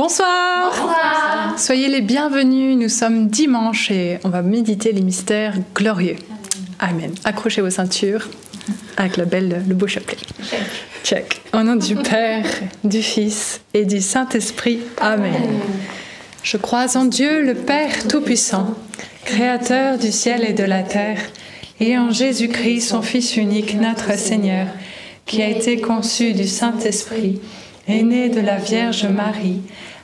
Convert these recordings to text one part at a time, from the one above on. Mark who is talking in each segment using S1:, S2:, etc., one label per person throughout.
S1: Bonsoir.
S2: Bonsoir.
S1: Soyez les bienvenus, nous sommes dimanche et on va méditer les mystères glorieux. Amen. Accrochez vos ceintures avec la belle, le beau chapelet.
S2: Check.
S1: Check. Au nom du Père, du Fils et du Saint-Esprit. Amen. Je crois en Dieu, le Père Tout-Puissant, Créateur du ciel et de la terre, et en Jésus-Christ, son Fils unique, notre Seigneur, qui a été conçu du Saint-Esprit, est né de la Vierge Marie,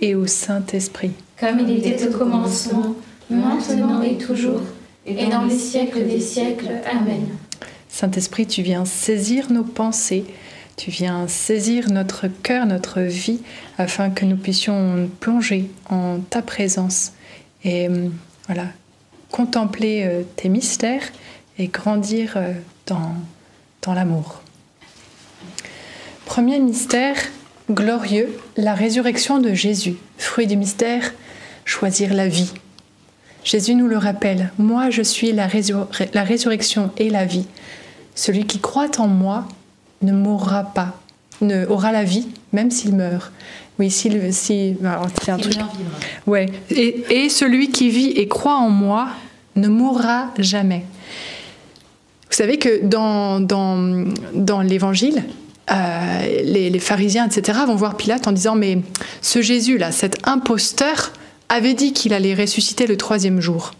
S1: et au Saint-Esprit.
S2: Comme il était au commencement, maintenant et toujours, et dans les siècles des siècles. Amen.
S1: Saint-Esprit, tu viens saisir nos pensées, tu viens saisir notre cœur, notre vie, afin que nous puissions plonger en ta présence et euh, voilà, contempler euh, tes mystères et grandir euh, dans, dans l'amour. Premier mystère glorieux, la résurrection de Jésus. Fruit du mystère, choisir la vie. Jésus nous le rappelle, moi je suis la, résur la résurrection et la vie. Celui qui croit en moi ne mourra pas, ne aura la vie, même s'il meurt. Oui, s'il, si, alors, c'est un truc. Ouais. Et, et celui qui vit et croit en moi ne mourra jamais. Vous savez que dans, dans, dans l'évangile, euh, les, pharisiens, etc., vont voir Pilate en disant Mais ce Jésus-là, cet imposteur, avait dit qu'il allait ressusciter le troisième jour.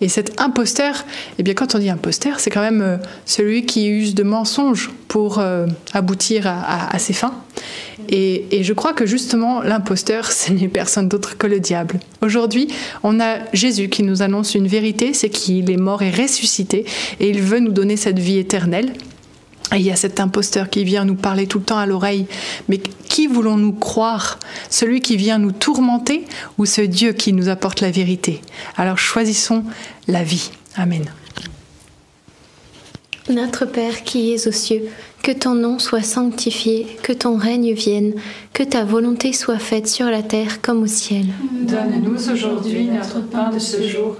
S1: Et cet imposteur, eh bien, quand on dit imposteur, c'est quand même euh, celui qui use de mensonges pour euh, aboutir à, ses fins. Et, et, je crois que justement, l'imposteur, ce n'est personne d'autre que le diable. Aujourd'hui, on a Jésus qui nous annonce une vérité, c'est qu'il est mort et ressuscité, et il veut nous donner cette vie éternelle. Et il y a cet imposteur qui vient nous parler tout le temps à l'oreille. Mais qui voulons-nous croire? Celui qui vient nous tourmenter ou ce Dieu qui nous apporte la vérité? Alors choisissons la vie. Amen.
S3: Notre Père qui es aux cieux, que ton nom soit sanctifié, que ton règne vienne, que ta volonté soit faite sur la terre comme au ciel.
S4: Donne-nous aujourd'hui notre pain de ce jour.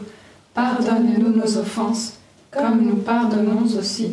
S4: Pardonne-nous nos offenses, comme nous pardonnons aussi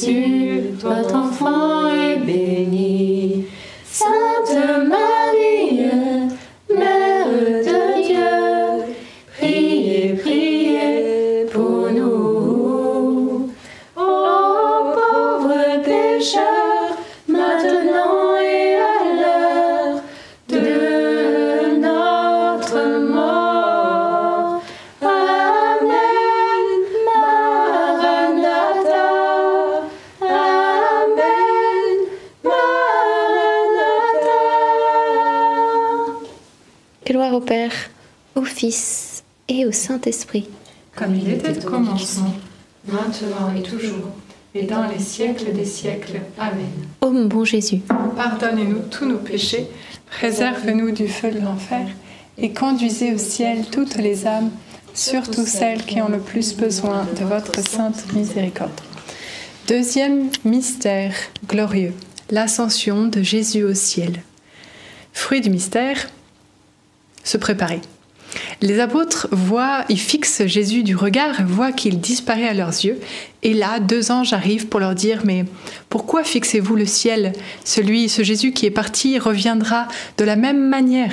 S5: Jésus, votre enfant, est béni. Sainte Marie,
S3: Père, au Fils et au Saint-Esprit.
S1: Comme il était au commencement, maintenant et toujours, et dans les siècles des siècles. Amen.
S3: Ô mon bon Jésus,
S6: Pardonnez-nous tous nos péchés, préserve-nous du feu de l'enfer, et conduisez au ciel toutes les âmes, surtout celles qui ont le plus besoin de votre sainte miséricorde. Deuxième mystère glorieux, l'ascension de Jésus au ciel. Fruit du mystère, se préparer. Les apôtres voient, ils fixent Jésus du regard, voient qu'il disparaît à leurs yeux. Et là, deux anges arrivent pour leur dire Mais pourquoi fixez-vous le ciel? Celui, ce Jésus qui est parti, reviendra de la même manière.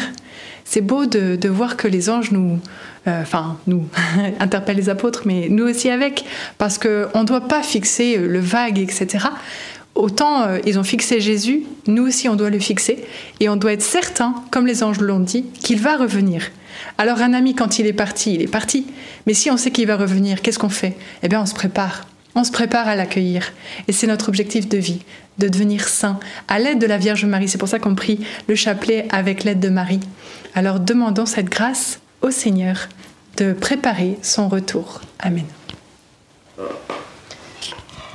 S6: C'est beau de, voir que les anges nous, euh, enfin nous, interpellent les apôtres, mais nous aussi avec, parce qu'on ne doit pas fixer le vague, etc. Autant euh, ils ont fixé Jésus, nous aussi on doit le fixer, et on doit être certain, comme les anges l'ont dit, qu'il va revenir. Alors un ami, quand il est parti, il est parti. Mais si on sait qu'il va revenir, qu'est-ce qu'on fait? Eh bien, on se prépare. On se prépare à l'accueillir. Et c'est notre objectif de vie, de devenir saint, à l'aide de la Vierge Marie. C'est pour ça qu'on prie le chapelet avec l'aide de Marie. Alors demandons cette grâce au Seigneur de préparer son retour. Amen.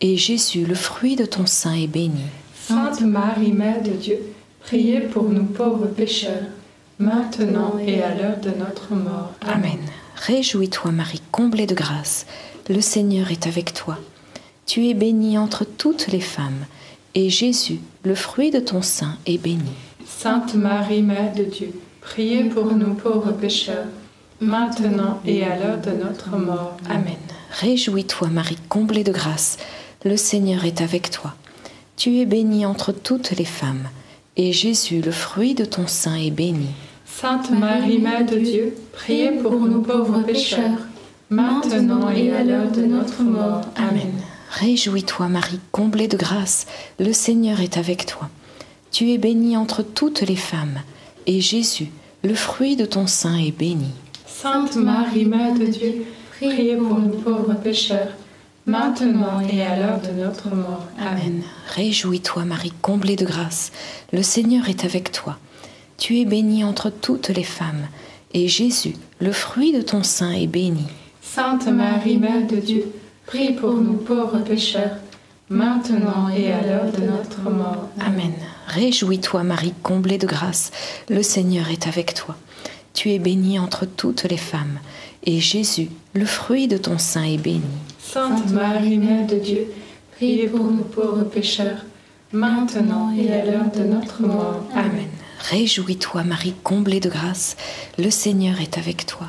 S7: et Jésus, le fruit de ton sein, est béni.
S1: Sainte Marie, Mère de Dieu, priez pour nous pauvres pécheurs, maintenant et à l'heure de notre mort.
S7: Amen. Réjouis-toi Marie, comblée de grâce, le Seigneur est avec toi. Tu es bénie entre toutes les femmes, et Jésus, le fruit de ton sein, est béni.
S1: Sainte Marie, Mère de Dieu, Priez pour nous pauvres pécheurs, maintenant et à l'heure de notre mort.
S7: Amen. Réjouis-toi, Marie, comblée de grâce. Le Seigneur est avec toi. Tu es bénie entre toutes les femmes, et Jésus, le fruit de ton sein, est béni.
S1: Sainte Marie, Mère de Dieu, priez pour nous pauvres pécheurs, maintenant et à l'heure de notre mort. Amen.
S7: Réjouis-toi, Marie, comblée de grâce. Le Seigneur est avec toi. Tu es bénie entre toutes les femmes, et Jésus, le fruit de ton sein, est béni.
S1: Sainte Marie, Mère de Dieu, priez pour nous pauvres pécheurs, maintenant et à l'heure de notre mort. Amen.
S7: Réjouis-toi, Marie, comblée de grâce. Le Seigneur est avec toi. Tu es bénie entre toutes les femmes, et Jésus, le fruit de ton sein, est béni.
S1: Sainte Marie, Mère de Dieu, prie pour nous pauvres pécheurs, maintenant et à l'heure de notre mort.
S7: Amen. Réjouis-toi, Marie, comblée de grâce. Le Seigneur est avec toi. Tu es bénie entre toutes les femmes, et Jésus, le fruit de ton sein, est béni.
S1: Sainte Marie, Mère de Dieu, priez pour nous pauvres pécheurs, maintenant et à l'heure de notre mort. Amen.
S7: Réjouis-toi, Marie, comblée de grâce. Le Seigneur est avec toi.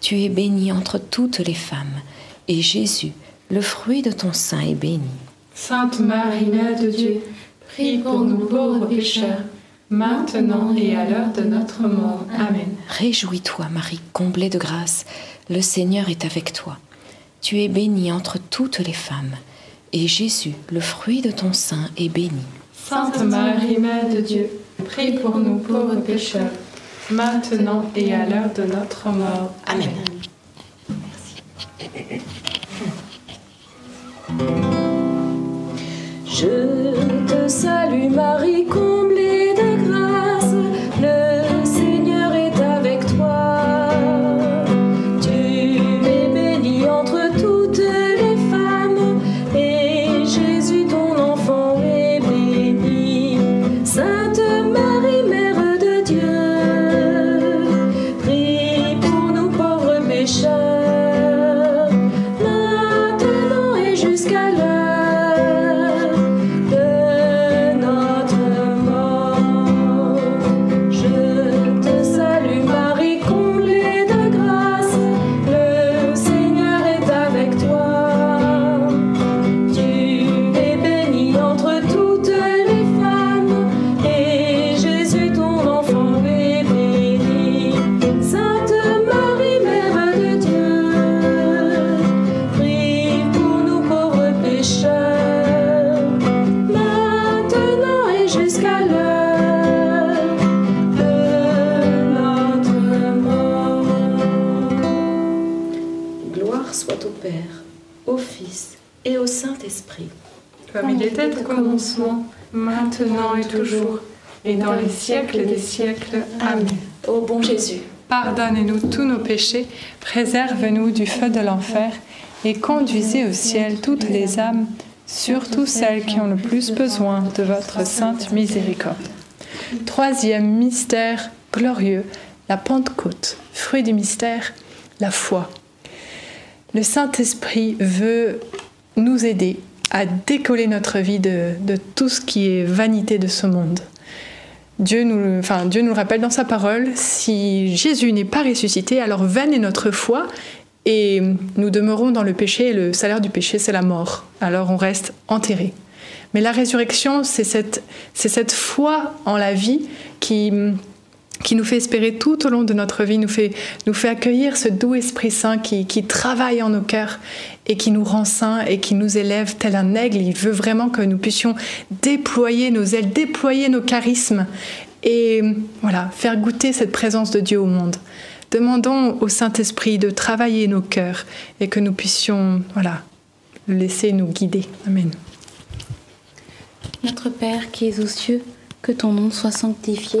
S7: Tu es bénie entre toutes les femmes, et Jésus, le fruit de ton sein, est béni.
S1: Sainte Marie, Mère de Dieu, prie pour nous pauvres pécheurs, maintenant et à l'heure de notre mort. Amen.
S7: Réjouis-toi, Marie, comblée de grâce. Le Seigneur est avec toi. Tu es bénie entre toutes les femmes, et Jésus, le fruit de ton sein, est béni.
S1: Sainte Marie, Mère de Dieu, prie pour nous pauvres pécheurs, maintenant et à l'heure de notre mort.
S7: Amen.
S5: Je te salue Marie,
S1: commencement, maintenant et toujours, et dans les siècles des siècles. Amen.
S7: Ô bon Jésus,
S1: Pardonnez-nous tous nos péchés, préserve-nous du feu de l'enfer, et conduisez au ciel toutes les âmes, surtout celles qui ont le plus besoin de votre sainte miséricorde. Troisième mystère glorieux, la Pentecôte. Fruit du mystère, la foi. Le Saint-Esprit veut nous aider à décoller notre vie de, tout ce qui est vanité de ce monde. Dieu nous, enfin, Dieu nous le rappelle dans sa parole, si Jésus n'est pas ressuscité, alors vaine est notre foi et nous demeurons dans le péché et le salaire du péché, c'est la mort. Alors on reste enterré. Mais la résurrection, c'est cette, c'est cette foi en la vie qui, qui nous fait espérer tout au long de notre vie, nous fait, nous fait accueillir ce doux Esprit Saint qui, qui travaille en nos cœurs et qui nous rend saints et qui nous élève tel un aigle. Il veut vraiment que nous puissions déployer nos ailes, déployer nos charismes et voilà, faire goûter cette présence de Dieu au monde. Demandons au Saint-Esprit de travailler nos cœurs et que nous puissions voilà, le laisser nous guider. Amen.
S8: Notre Père qui es aux cieux, que ton nom soit sanctifié,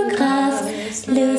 S9: grâce, le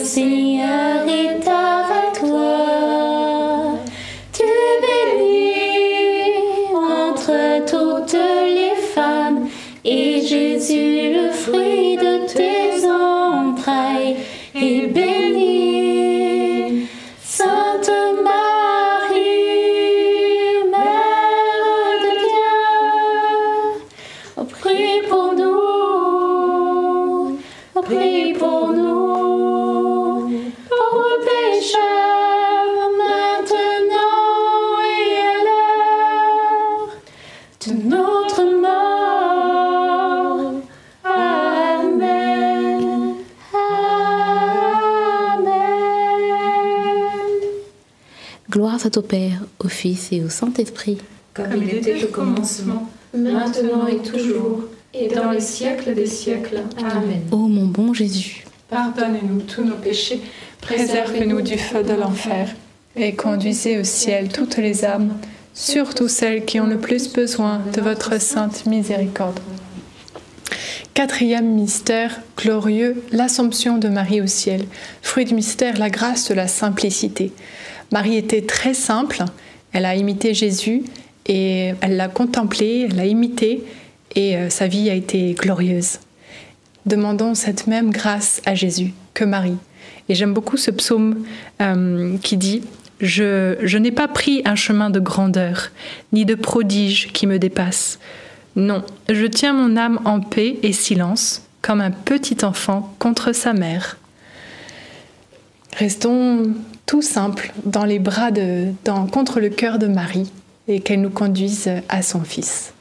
S5: Ton Père, au Fils et au Saint-Esprit.
S3: Comme il était au commencement, maintenant et toujours, et dans les siècles des siècles. Amen.
S5: Ô mon bon Jésus,
S1: Pardonnez-nous tous nos péchés, préservez-nous du feu de l'enfer, et conduisez au ciel toutes les âmes, surtout celles qui ont le plus besoin de votre sainte miséricorde. Quatrième mystère glorieux, l'Assomption de Marie au ciel. Fruit du mystère, la grâce de la simplicité. Marie était très simple, elle a imité Jésus et elle l'a contemplé, elle l'a imité et euh, sa vie a été glorieuse. Demandons cette même grâce à Jésus que Marie. Et j'aime beaucoup ce psaume euh, qui dit Je, je n'ai pas pris un chemin de grandeur, ni de prodige qui me dépasse. Non, je tiens mon âme en paix et silence, comme un petit enfant contre sa mère. Restons tout simples dans les bras de, dans, contre le cœur de Marie et qu'elle nous conduise à son Fils.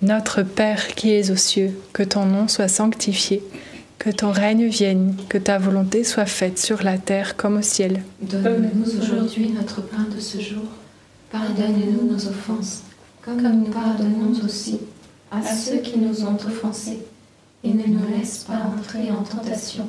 S1: Notre Père qui es aux cieux, que ton nom soit sanctifié, que ton règne vienne, que ta volonté soit faite sur la terre comme au ciel.
S3: Donne-nous aujourd'hui notre pain de ce jour. Pardonne-nous nos offenses, comme nous pardonnons aussi à ceux qui nous ont offensés. Et ne nous laisse pas entrer en tentation,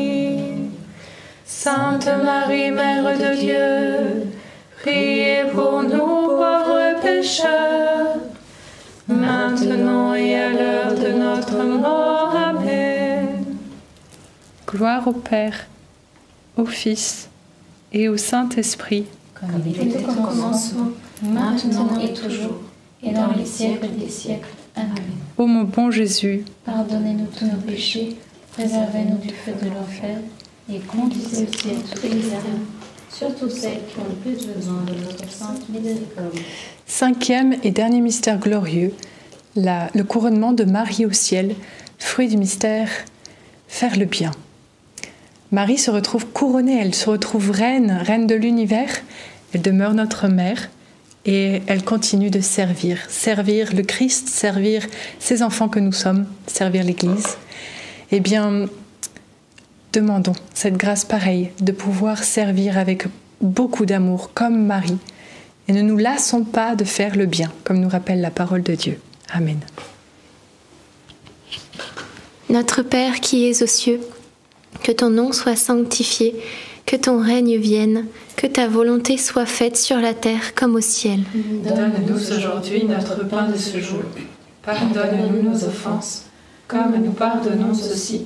S1: Sainte Marie, Mère de Dieu, priez pour nous pauvres pécheurs, maintenant et à l'heure de notre mort. Amen. Gloire au Père, au Fils et au Saint-Esprit.
S5: Comme il était au commencement, maintenant et toujours, et dans les siècles des siècles. Amen.
S1: Ô mon bon Jésus,
S5: Pardonnez-nous tous nos péchés, préservez-nous du feu de l'enfer, et conduisez toutes les âmes, surtout celles qui ont le plus besoin de notre sainte miséricorde.
S1: cinquième et dernier mystère glorieux, le couronnement de Marie au ciel, fruit du mystère, faire le bien. Marie se retrouve couronnée, elle se retrouve reine, reine de l'univers, elle demeure notre mère et elle continue de servir, servir le Christ, servir ses enfants que nous sommes, servir l'Église. Eh bien, demandons cette grâce pareille de pouvoir servir avec beaucoup d'amour comme Marie et ne nous lassons pas de faire le bien, comme nous rappelle la parole de Dieu. Amen.
S3: Notre Père qui es aux cieux, que ton nom soit sanctifié, que ton règne vienne, que ta volonté soit faite sur la terre comme au ciel.
S10: Donne-nous aujourd'hui notre pain de ce jour. Pardonne-nous nos offenses, comme nous pardonnons aussi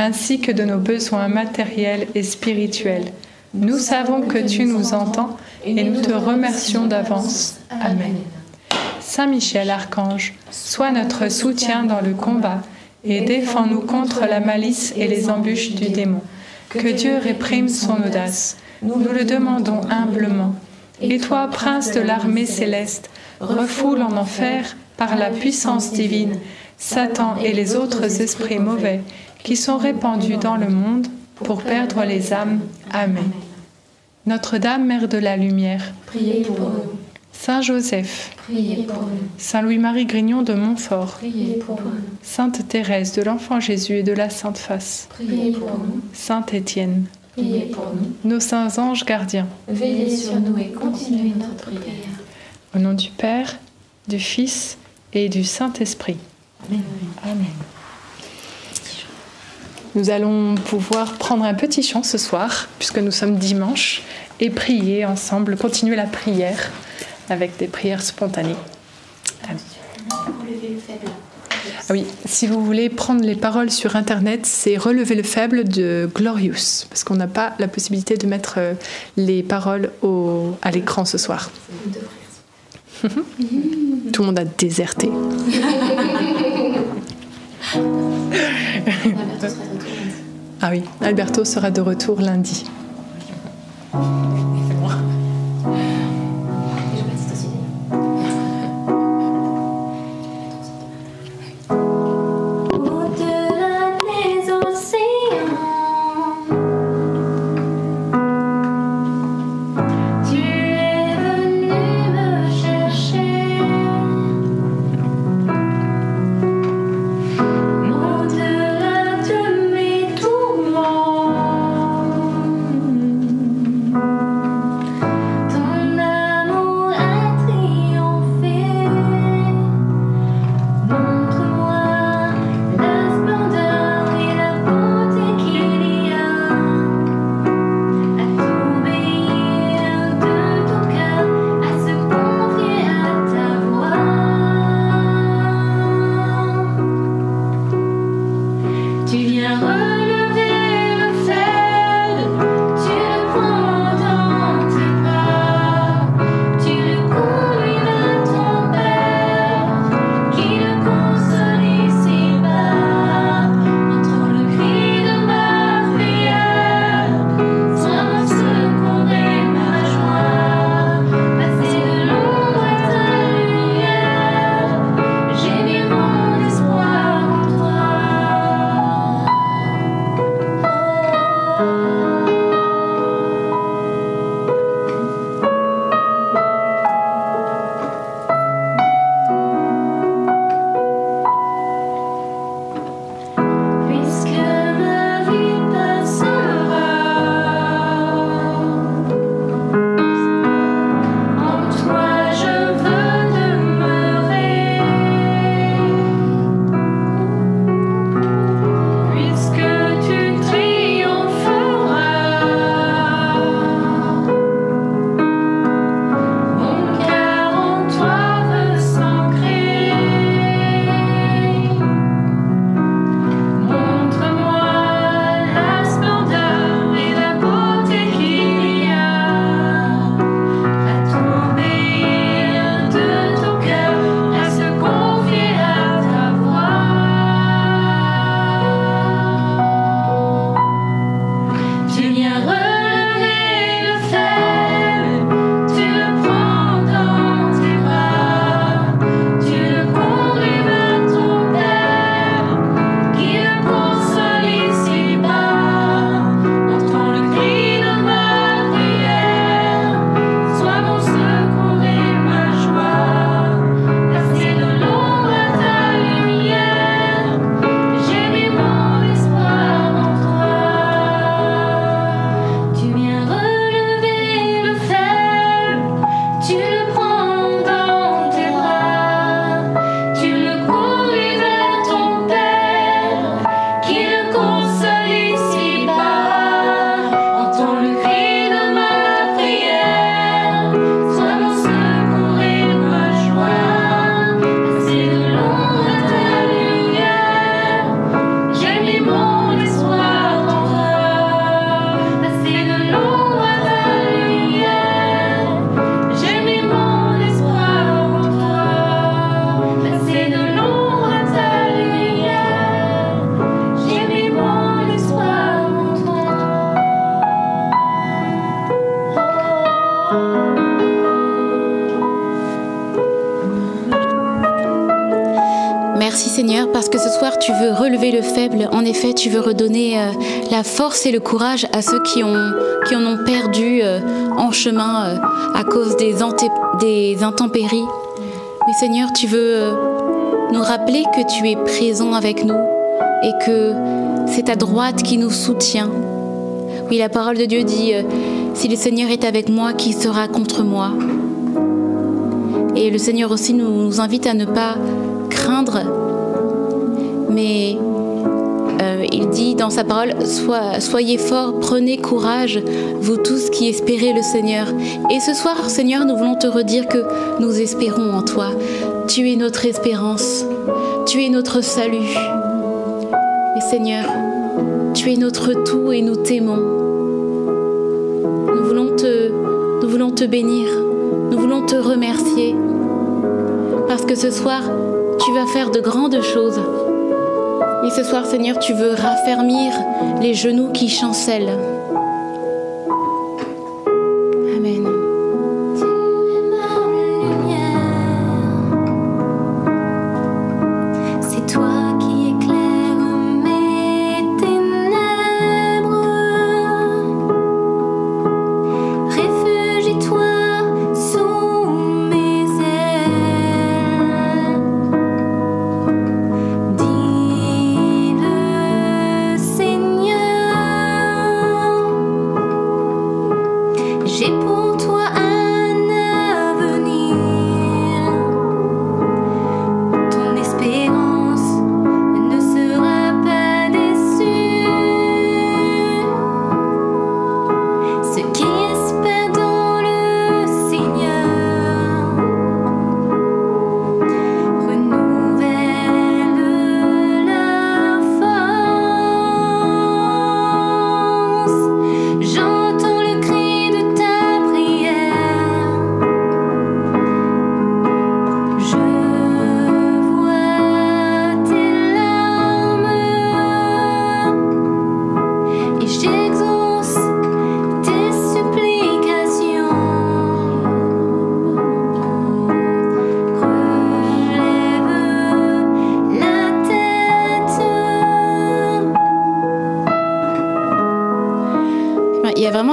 S1: ainsi que de nos besoins matériels et spirituels. Nous savons que tu nous entends et nous te remercions d'avance. Amen. Saint Michel Archange, sois notre soutien dans le combat et défends-nous contre la malice et les embûches du démon. Que Dieu réprime son audace. Nous le demandons humblement. Et toi, prince de l'armée céleste, refoule en enfer, par la puissance divine, Satan et les autres esprits mauvais qui sont répandus dans le monde pour perdre les âmes. Amen. Notre-Dame, Mère de la Lumière,
S5: Priez pour nous,
S1: Saint Joseph,
S5: priez pour nous,
S1: Saint Louis-Marie Grignon de Montfort,
S5: priez pour nous,
S1: Sainte Thérèse de l'Enfant Jésus et de la Sainte Face,
S5: priez pour nous,
S1: Saint Étienne,
S5: priez pour nous.
S1: nos saints anges gardiens,
S5: Veillez sur nous et continuez notre prière.
S1: au nom du Père, du Fils et du Saint-Esprit. Amen. Nous allons pouvoir prendre un petit chant ce soir, puisque nous sommes dimanche, et prier ensemble, continuer la prière avec des prières spontanées. Ah oui, si vous voulez prendre les paroles sur Internet, c'est Relever le faible de Glorious, parce qu'on n'a pas la possibilité de mettre euh, les paroles au- à l'écran ce soir. Tout le monde a déserté. Ah oui, Alberto sera de retour lundi.
S5: Force et le courage à ceux qui, ont, qui en ont perdu euh, en chemin euh, à cause des, intempéries. Oui, Seigneur, tu veux nous rappeler que tu es présent avec nous et que c'est ta droite qui nous soutient. Oui, la parole de Dieu dit, si le Seigneur est avec moi, qui sera contre moi Et le Seigneur aussi nous invite à ne pas craindre, mais euh, il dit dans sa parole, soyez forts, prenez courage, vous tous qui espérez le Seigneur. Et ce soir, Seigneur, nous voulons te redire que nous espérons en toi. Tu es notre espérance, tu es notre salut. Et Seigneur, tu es notre tout et nous t'aimons. Nous voulons te, nous voulons te bénir, nous voulons te remercier, parce que ce soir, tu vas faire de grandes choses. Et ce soir, Seigneur, tu veux raffermir les genoux qui chancellent.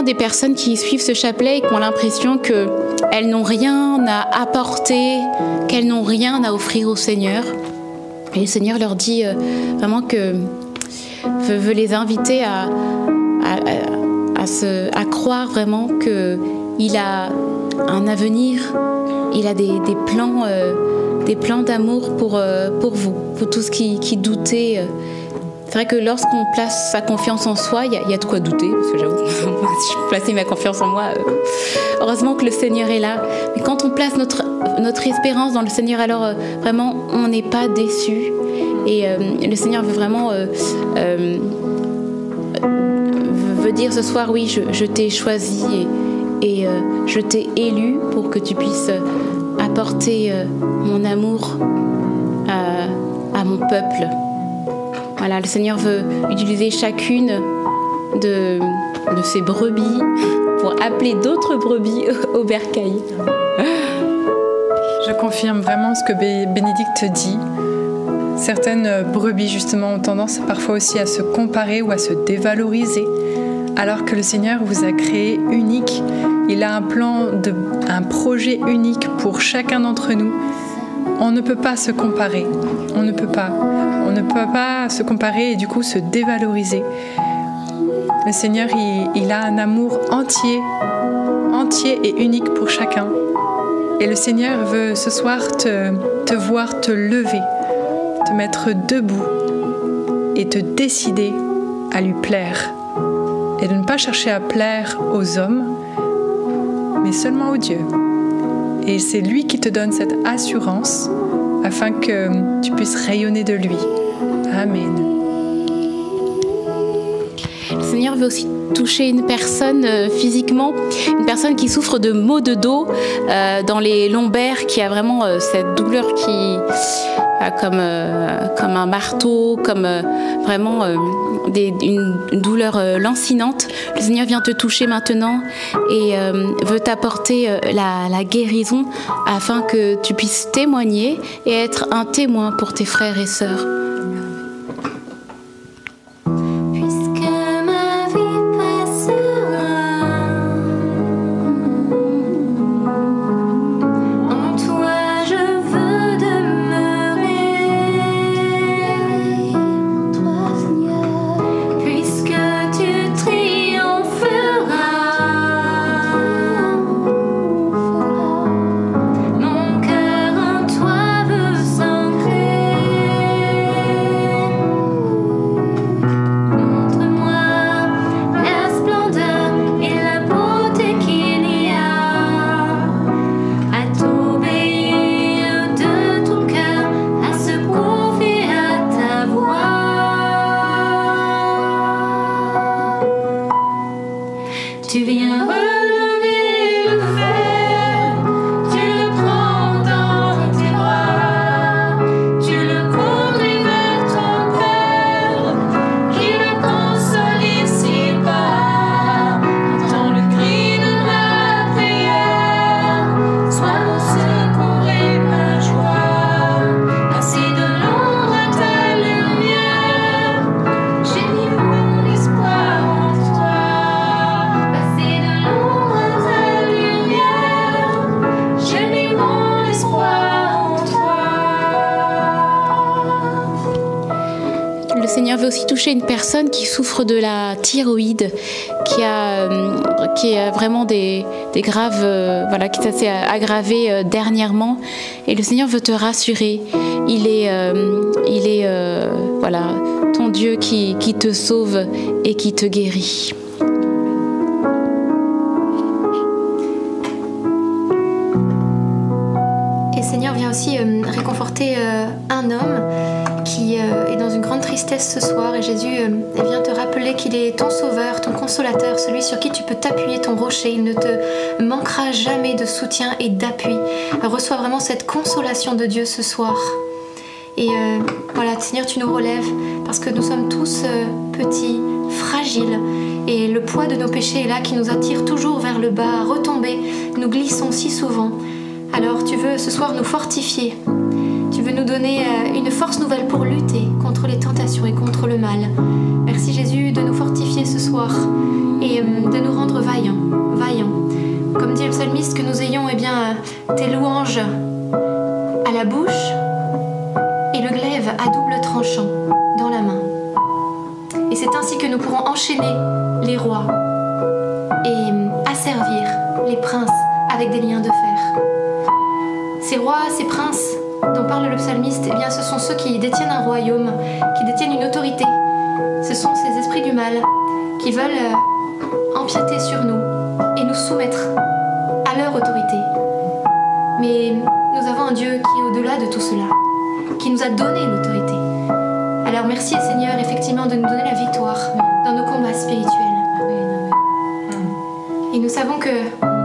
S5: Des personnes qui suivent ce chapelet et qui ont l'impression qu'elles n'ont rien à apporter, qu'elles n'ont rien à offrir au Seigneur. Et le Seigneur leur dit euh, vraiment que veut, les inviter à, à, croire vraiment qu'il a un avenir, il a des, plans, euh, des plans d'amour pour, euh, pour vous, pour tous qui, qui doutaient. C'est vrai que lorsqu'on place sa confiance en soi, il y, a de quoi douter, parce que j'avoue, si je plaçais ma confiance en moi, euh, heureusement que le Seigneur est là. Mais quand on place notre, notre espérance dans le Seigneur, alors vraiment, on n'est pas déçu. Et le Seigneur veut vraiment veut dire ce soir, oui, je, t'ai choisi et, euh, je t'ai élu pour que tu puisses apporter euh, mon amour à, mon peuple. Le Seigneur veut utiliser chacune de, ces brebis pour appeler d'autres brebis au bercail.
S1: Je confirme vraiment ce que Bénédicte dit. Certaines brebis, justement, ont tendance parfois aussi à se comparer ou à se dévaloriser alors que le Seigneur vous a créé unique. Il a un plan, un projet unique pour chacun d'entre nous. On ne peut pas se comparer. On ne peut pas. On ne peut pas se comparer et du coup se dévaloriser. Le Seigneur, il, a un amour entier, entier et unique pour chacun. Et le Seigneur veut ce soir te, te voir te lever, te mettre debout et te décider à lui plaire et de ne pas chercher à plaire aux hommes, mais seulement au Dieu. Et c'est lui qui te donne cette assurance afin que tu puisses rayonner de lui. Amen.
S5: Le Seigneur veut aussi toucher une personne euh, physiquement, une personne qui souffre de maux de dos euh, dans les lombaires, qui a vraiment euh, cette douleur qui comme, comme un marteau, comme vraiment une, douleur lancinante. Le Seigneur vient te toucher maintenant et veut t'apporter la, la guérison afin que tu puisses témoigner et être un témoin pour tes frères et sœurs. Tu viens relever une personne qui souffre de la thyroïde, qui a, euh, vraiment des, graves, euh, voilà, qui s'est aggravé euh, dernièrement. Et le Seigneur veut te rassurer. Il est, il est voilà, ton Dieu qui, te sauve et qui te guérit.
S3: Et Seigneur vient aussi réconforter un homme ce soir et Jésus euh, vient te rappeler qu'il est ton sauveur, ton consolateur, celui sur qui tu peux t'appuyer, ton rocher. Il ne te manquera jamais de soutien et d'appui. Reçois vraiment cette consolation de Dieu ce soir. Et euh, voilà, Seigneur, tu nous relèves parce que nous sommes tous petits, fragiles. Et le poids de nos péchés est là qui nous attire toujours vers le bas, à retomber. Nous glissons si souvent. Alors tu veux ce soir nous fortifier nous donner euh, une force nouvelle pour lutter contre les tentations et contre le mal. Merci Jésus de nous fortifier ce soir et euh, de nous rendre vaillants, vaillants. Comme dit le psalmiste, que nous ayons eh bien, tes louanges à la bouche et le glaive à double tranchant dans la main. Et c'est ainsi que nous pourrons enchaîner les rois et euh, asservir les princes avec des liens de fer. Ces rois, ces princes dont parle le psalmiste, eh bien, ce sont ceux qui détiennent un royaume, qui détiennent une autorité. Ce sont ces esprits du mal qui veulent euh, empiéter sur nous et nous soumettre à leur autorité. Mais nous avons un Dieu qui est au-delà de tout cela, qui nous a donné l'autorité. Alors merci Seigneur effectivement de nous donner la victoire dans nos combats spirituels. Et nous savons que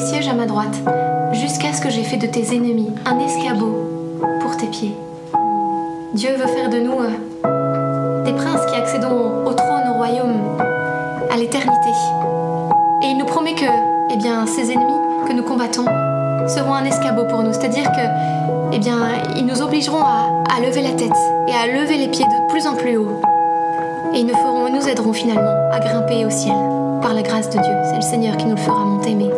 S3: siège à ma droite, jusqu'à ce que j'ai fait de tes ennemis un escabeau pour tes pieds. Dieu veut faire de nous euh, des princes qui accédons au trône, au royaume, à l'éternité. Et il nous promet que, eh bien, ces ennemis que nous combattons seront un escabeau pour nous, c'est-à-dire que, eh bien, ils nous obligeront à, à lever la tête et à lever les pieds de plus en plus haut. Et ils nous, feront, nous aideront finalement à grimper au ciel par la grâce de Dieu. C'est le Seigneur qui nous le fera monter. Mais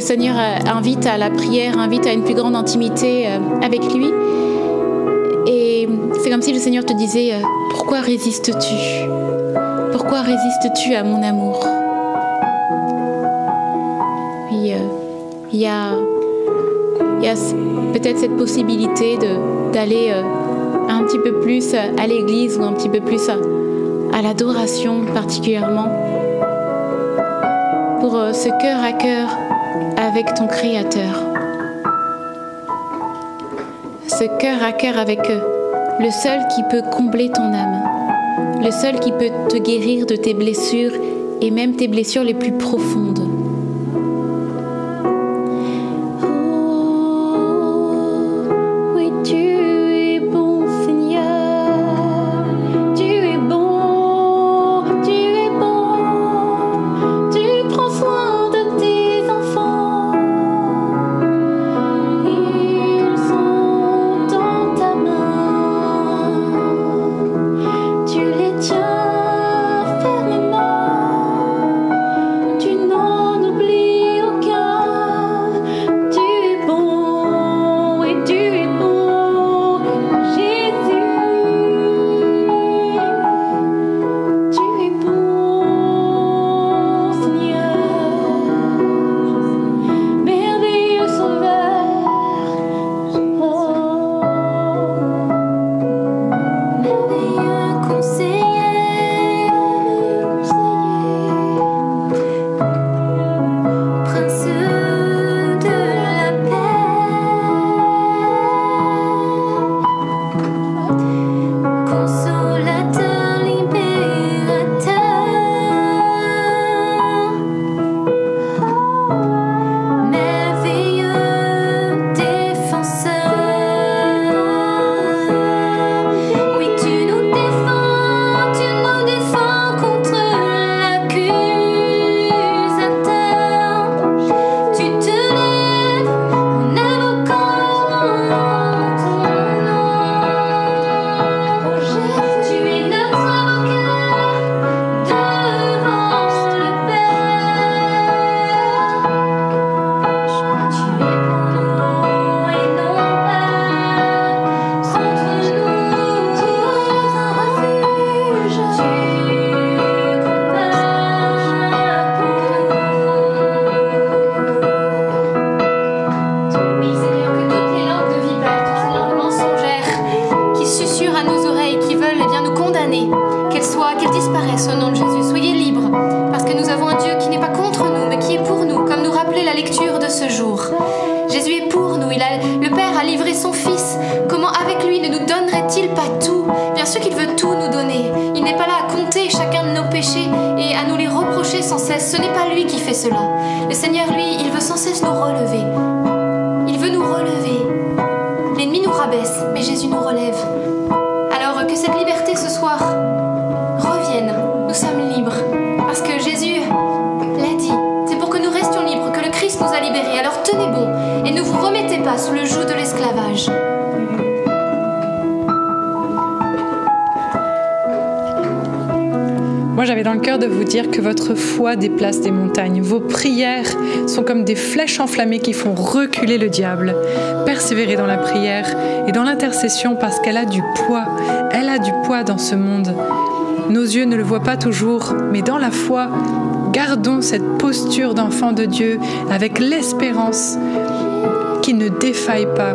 S3: le
S11: Seigneur
S5: euh, invite à la prière, invite à une plus grande intimité euh, avec lui. Et c'est comme si le Seigneur te disait, euh, pourquoi résistes-tu? Pourquoi résistes-tu à mon amour? Il y a, peut-être cette possibilité d'aller un petit peu plus à l'église ou un petit peu plus à, à l'adoration particulièrement. Pour ce cœur à cœur avec ton Créateur. Ce cœur à cœur avec euh, le seul qui peut combler ton âme, le seul qui peut te guérir de tes blessures et même tes blessures les plus profondes.
S1: Foi déplace des montagnes. Vos prières sont comme des flèches enflammées qui font reculer le diable. Persévérez dans la prière et dans l'intercession parce qu'elle a du poids. Elle a du poids dans ce monde. Nos yeux ne le voient pas toujours, mais dans la foi, gardons cette posture d'enfant de Dieu avec l'espérance qui ne défaille pas.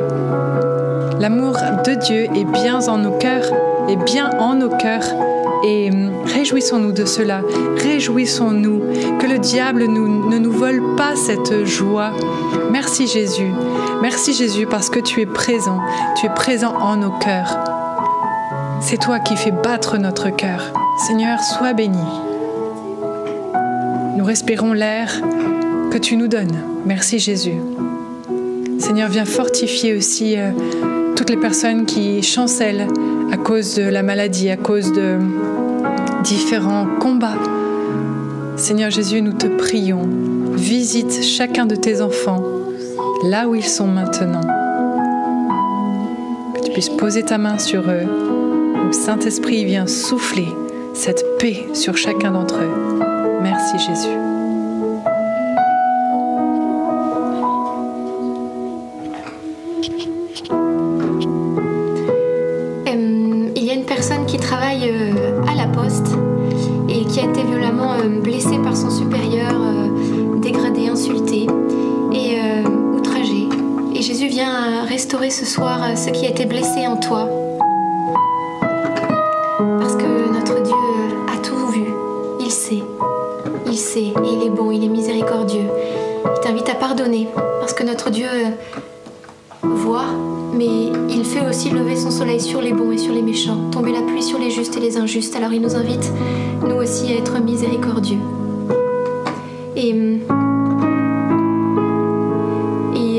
S1: L'amour de Dieu est bien en nos cœurs, est bien en nos cœurs. Et hum, réjouissons-nous de cela. Réjouissons-nous que le diable ne nous vole pas cette joie. Merci Jésus. Merci Jésus parce que tu es présent. Tu es présent en nos cœurs. C'est toi qui fais battre notre cœur. Seigneur, sois béni. Nous respirons l'air que tu nous donnes. Merci Jésus. Seigneur, viens fortifier aussi euh, toutes les personnes qui chancellent cause de la maladie, à cause de différents combats. Seigneur Jésus, nous te prions. Visite chacun de tes enfants là où ils sont maintenant. Que tu puisses poser ta main sur eux. Où Saint-Esprit vient souffler cette paix sur chacun d'entre eux. Merci Jésus.
S3: Alors il nous invite, nous aussi, à être miséricordieux. Et, et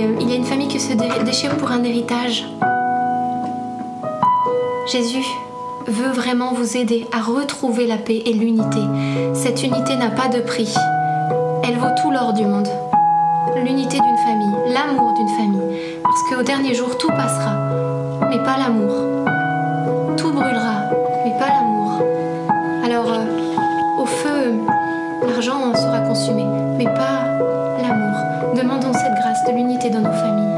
S3: euh, il y a une famille qui se dé- déchire pour un héritage. Jésus veut vraiment vous aider à retrouver la paix et l'unité. Cette unité n'a pas de prix. Elle vaut tout l'or du monde. L'unité d'une famille, l'amour d'une famille. Parce qu'au dernier jour, tout passera, mais pas l'amour. Tout brûlera, l'argent sera consumé, mais pas l'amour. Demandons cette grâce de l'unité dans nos familles.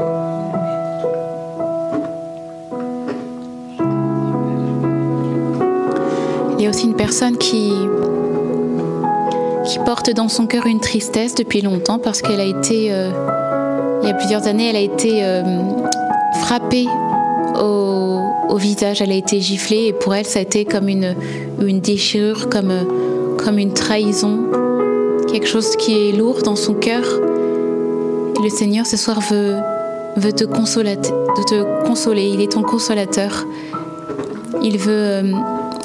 S5: Il y a aussi une personne qui, qui porte dans son cœur une tristesse depuis longtemps parce qu'elle a été, euh, il y a plusieurs années, elle a été euh, frappée au, au visage, elle a été giflée et pour elle, ça a été comme une, une déchirure, comme, comme une trahison, quelque chose qui est lourd dans son cœur. Le Seigneur ce soir veut, te, consoler, il est ton consolateur. Il veut euh,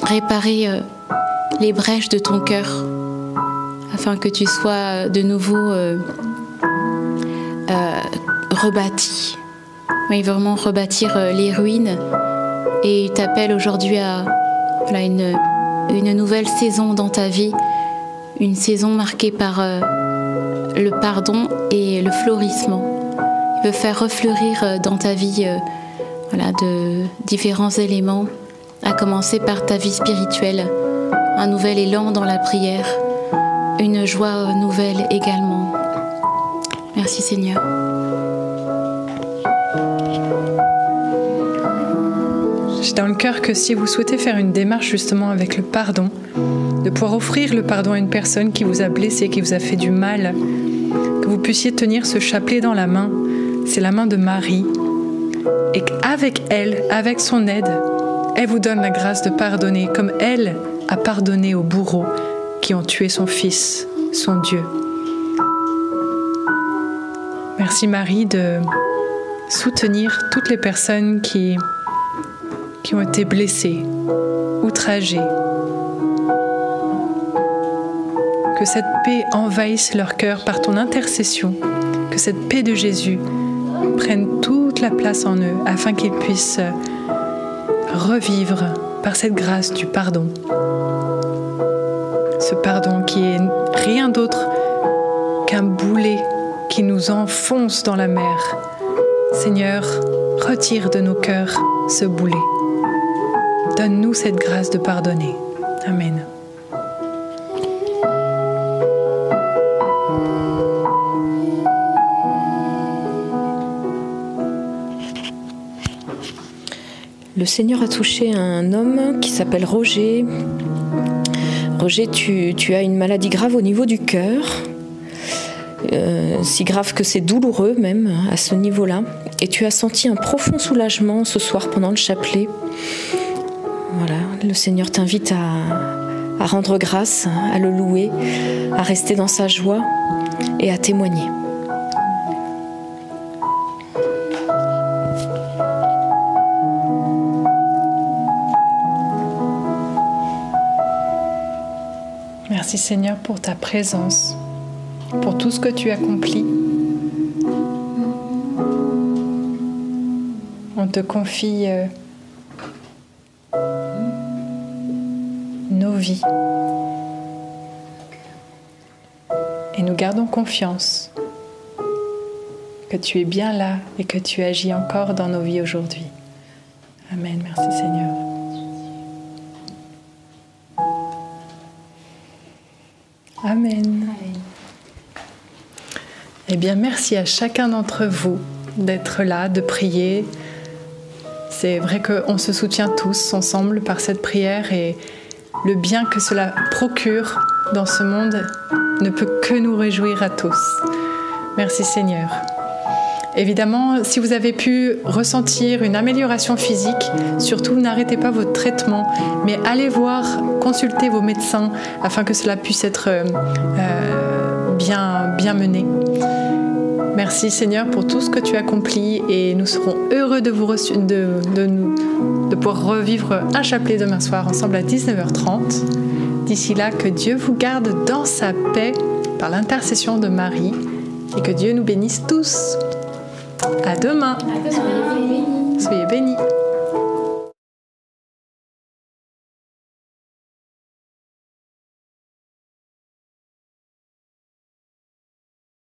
S5: réparer euh, les brèches de ton cœur afin que tu sois de nouveau euh, euh, rebâti. Oui, vraiment rebâtir euh, les ruines. Et il t'appelle aujourd'hui à une nouvelle saison dans ta vie, une saison marquée par euh, le pardon et le florissement. Il veut faire refleurir euh, dans ta vie euh, voilà, de différents éléments, à commencer par ta vie spirituelle, un nouvel élan dans la prière, une joie nouvelle également. Merci Seigneur.
S1: J'ai dans le cœur que si vous souhaitez faire une démarche justement avec le pardon, de pouvoir offrir le pardon à une personne qui vous a blessé, qui vous a fait du mal, que vous puissiez tenir ce chapelet dans la main, c'est la main de Marie, et qu'avec elle, avec son aide, elle vous donne la grâce de pardonner, comme elle a pardonné aux bourreaux qui ont tué son fils, son Dieu. Merci Marie de soutenir toutes les personnes qui qui ont été blessés, outragés. Que cette paix envahisse leur cœur par ton intercession, que cette paix de Jésus prenne toute la place en eux afin qu'ils puissent revivre par cette grâce du pardon. Ce pardon qui est rien d'autre qu'un boulet qui nous enfonce dans la mer. Seigneur, retire de nos cœurs ce boulet. Donne-nous cette grâce de pardonner. Amen.
S7: Le Seigneur a touché un homme qui s'appelle Roger. Roger, tu, as une maladie grave au niveau du cœur. Euh, si grave que c'est douloureux même à ce niveau-là. Et tu as senti un profond soulagement ce soir pendant le chapelet. Le Seigneur t'invite à, à rendre grâce, à le louer, à rester dans sa joie et à témoigner.
S1: Merci Seigneur pour ta présence, pour tout ce que tu accomplis. On te confie confiance que tu es bien là et que tu agis encore dans nos vies aujourd'hui. Amen. Merci Seigneur. Amen. Eh bien, merci à chacun d'entre vous d'être là, de prier. C'est vrai qu'on se soutient tous ensemble par cette prière et le bien que cela procure dans ce monde ne peut que nous réjouir à tous. Merci Seigneur. Évidemment, si vous avez pu ressentir une amélioration physique, surtout n'arrêtez pas votre traitement, mais allez voir, consultez vos médecins afin que cela puisse être euh, bien, bien mené. Merci Seigneur pour tout ce que tu accomplis et nous serons heureux de, vous de, de, de pouvoir revivre un chapelet demain soir ensemble à 19h30. D'ici là, que Dieu vous garde dans sa paix par l'intercession de Marie et que Dieu nous bénisse tous. À demain. Soyez bénis.